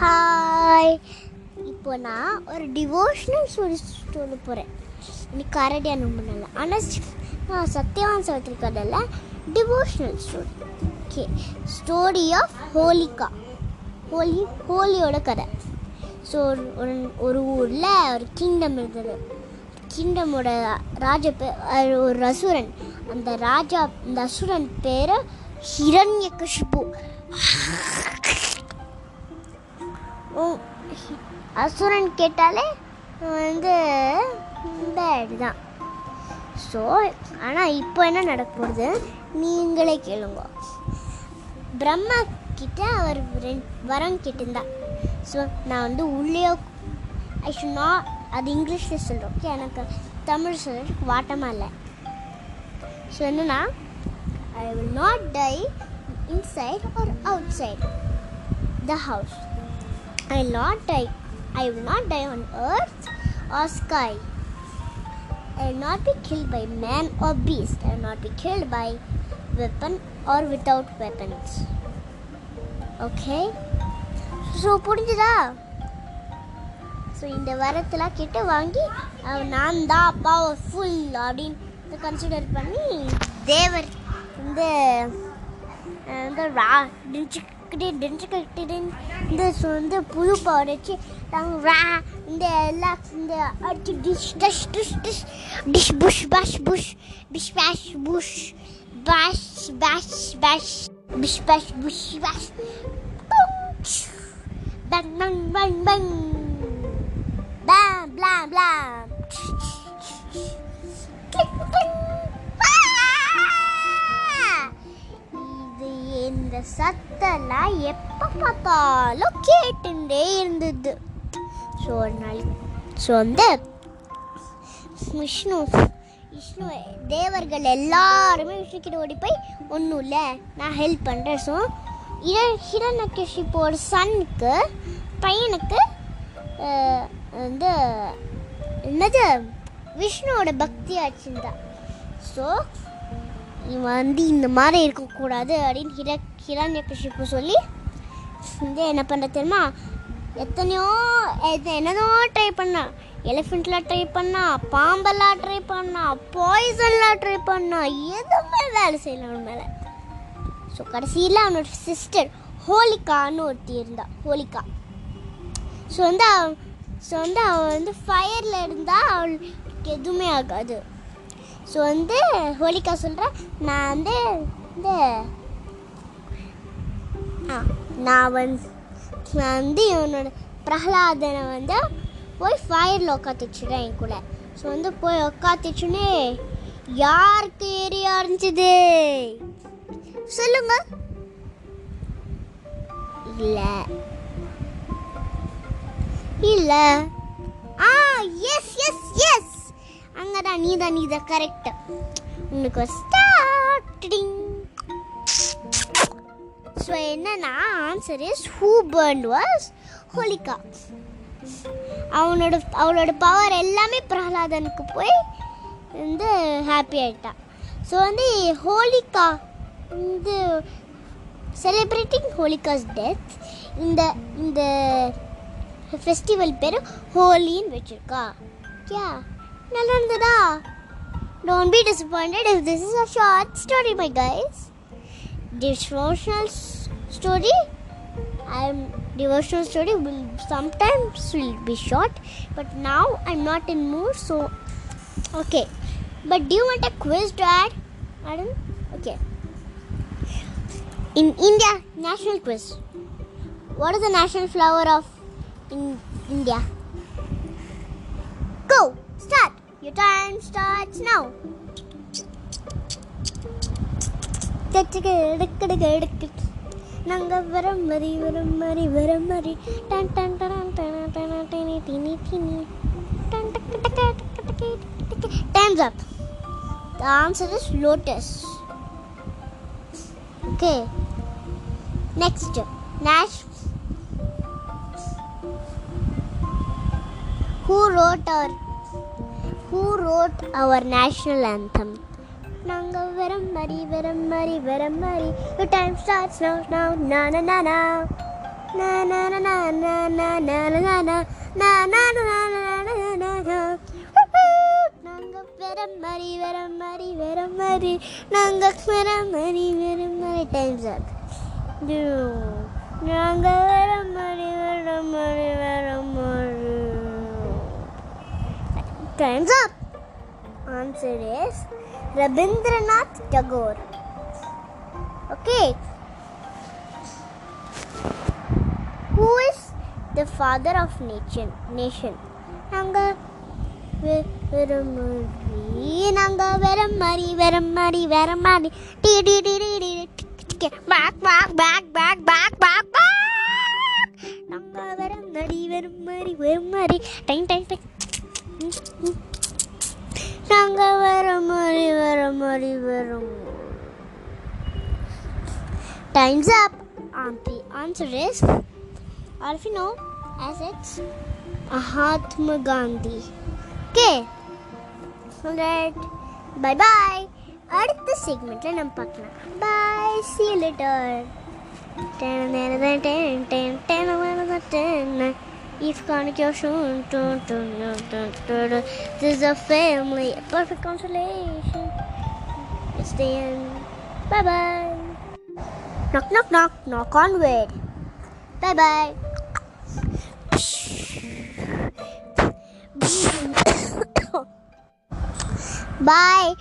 Hi இப்போ நான் ஒரு டிவோஷனல் ஸ்டோரி சொல்ல போகிறேன் இன்னைக்கு கரடியாக ரொம்ப நல்லா ஆனால் நான் Satyavan சவத்தில் devotional story okay story of Holika Holi ஹோலியோட கதை. ஸோ ஒரு ஒரு ஊரில் ஒரு கிங்டம் இருந்தது. கிங்டமோட ராஜா பேர் ஒரு அசுரன். அந்த ராஜா அந்த அசுரன் பேர் ஹிரண்யகசிபு உம், ஓ அசுரன் கேட்டாலே வந்து பேட் தான் ஸோ ஆனால் இப்போ என்ன நடக்க போகுது? நீங்களே கேளுங்க. பிரம்மா கிட்ட அவர் ரெண்- வரம் கேட்டிருந்தா. ஸோ நான் வந்து உள்ளே ஐ ஷுட் நாட் அது இங்கிலீஷில் சொல்கிறேன் ஓகே எனக்கு தமிழ் சொல்கிறதுக்கு வாட்டமாக இல்லை. ஸோ என்னென்னா I will not die inside or outside the house I will not die. I will not die on earth or sky. I will not be killed by man or beast. I will not be killed by weapon or without weapons. Okay? So புரிஞ்சுதா so இந்த வரத்தெல்லாம் கிட்ட வாங்கி நான் தான் powerful அப்படின்னு consider பண்ணி தேவர் இந்த இந்த ரா டிஞ்சுக்கிட்டே டிஞ்சுக்கிட்டே இந்த சு- இந்த புது பவர் வச்சு நாங்கள் ரா இந்த எல்லா இந்த அடிச்சு டிஷ் டஷ் டிஷ் டிஷ் டிஷ் புஷ் பஷ் புஷ் பிஷ் பேஷ் புஷ் பேஷ் பேஷ் பேஷ் பிஷ் பேஷ் புஷ் பேஷ் Bang, bang, bang, bang. Bam, blam, blam. இந்த சத்தெல்லாம் எப்போ பார்த்தாலும் கேட்டுட்டே இருந்தது. ஸோ ஒரு நாள் ஸோ வந்து விஷ்ணு விஷ்ணு தேவர்கள் எல்லாருமே விஷ்ணு கிட்ட ஓடி போய் ஒன்றும் இல்லை நான் ஹெல்ப் பண்ணுறேன் ஸோ இர ஹிரண்யகசிப்போட சன்னுக்கு பையனுக்கு வந்து என்னது விஷ்ணுவோட பக்தி ஆச்சுந்தா ஸோ இவன் வந்து இந்த மாதிரி இருக்கக்கூடாது அப்படின்னு ஹிர ஹிரண்யகசிப்பு சொல்லி வந்து என்ன பண்ணுற தெரியுமா எத்தனையோ எது என்னதோ ட்ரை பண்ணா எலிஃபெண்ட்லாம் ட்ரை பண்ணா பாம்பெல்லாம் ட்ரை பண்ணா பாய்சன்லாம் ட்ரை பண்ணா எதுவுமே வேலை செய்யல அவன் மேலே ஸோ கடைசியில் அவனோட சிஸ்டர் ஹோலிகான்னு ஒருத்தி இருந்தா ஹோலிகா ஸோ வந்து அவன் ஸோ வந்து அவன் வந்து ஃபயரில் இருந்தால் அவளுக்கு எதுவுமே ஆகாது. ஸோ வந்து ஹோலிகா சொல்கிறேன் நான் வந்து இந்த நான் வந்து நான் வந்து இவனோட பிரகலாதனை வந்து போய் ஃபயரில் உட்காந்துச்சுட்டேன் என் கூட. ஸோ வந்து போய் உட்காந்து யாருக்கு ஏறி ஆரம்பிச்சது சொல்லுங்க. இல்லை. இல்லை. ஆ எஸ் எஸ் எஸ் அங்கே தான் நீ தான் நீ தான் கரெக்ட் உனக்கு ஸ்டார்டிங் ஸோ என்னன்னா answer is who burn was Holika அவனோட அவளோட பவர் எல்லாமே பிரகலாதனுக்கு போய் வந்து ஹாப்பி ஆயிட்டா ஸோ வந்து ஹோலிகா வந்து செலிப்ரேட்டிங் ஹோலிகாஸ் டெத் இந்த இந்த ஃபெஸ்டிவல் பேர் ஹோலின்னு வச்சுருக்கா. ஓகே நல்லா இருந்ததா? Don't be disappointed if this is a short story my guys devotional story. I'm devotional story will sometimes will be short but now i'm not in mood so okay. But do you want a quiz to add adam okay. In india national quiz. What is the national flower of in india? Go start. Your time starts now நாங்க வரம் மரி வரம் மரி வரம் மரி done done done done done tiny tiny tiny ton duck duck duck duck duck duck time's up The answer is lotus. Okay. Next. Nash. Who wrote our Who wrote our national anthem? நாங்க வெரம் மரி வெரம் மரி வெரம் மரி Your time starts now now na na na na na na na na na na na na na na na na na na na na na நாங்க வேற மாதிரி வேற மாதிரி வேற மாதிரி நாங்க வேற மாதிரி வேற மாதிரி டைம்ஸ் அப் நாங்க வேற மாதிரி வேற மாதிரி வேற மாதிரி times rabindranath tagore. Okay. Tagore okay Who is the father of nation? Nation. நாங்க வெறும் நாங்க வெறும் மாதிரி வெறும் மாதிரி வேற மாதிரி டி டி டி டி டி back back back back back பேக் நாங்க வேற மாதிரி வேற மாதிரி வேற மாதிரி time time time Ganga Varam Varam Varam Time's up. And the answer is Arfino Essex Mahatma Gandhi. Okay. Alright. Bye bye. அடுத்த செக்மெண்ட்ல நம்ம பார்க்கலாம் bye C litre ten ten ten ten ten If Kanik your shoon, dun, dun, dun, dun, dun, dun. This is a family, a perfect consolation. It's the end. Bye bye. Knock, knock, knock, knock on wood. Bye bye. Bye.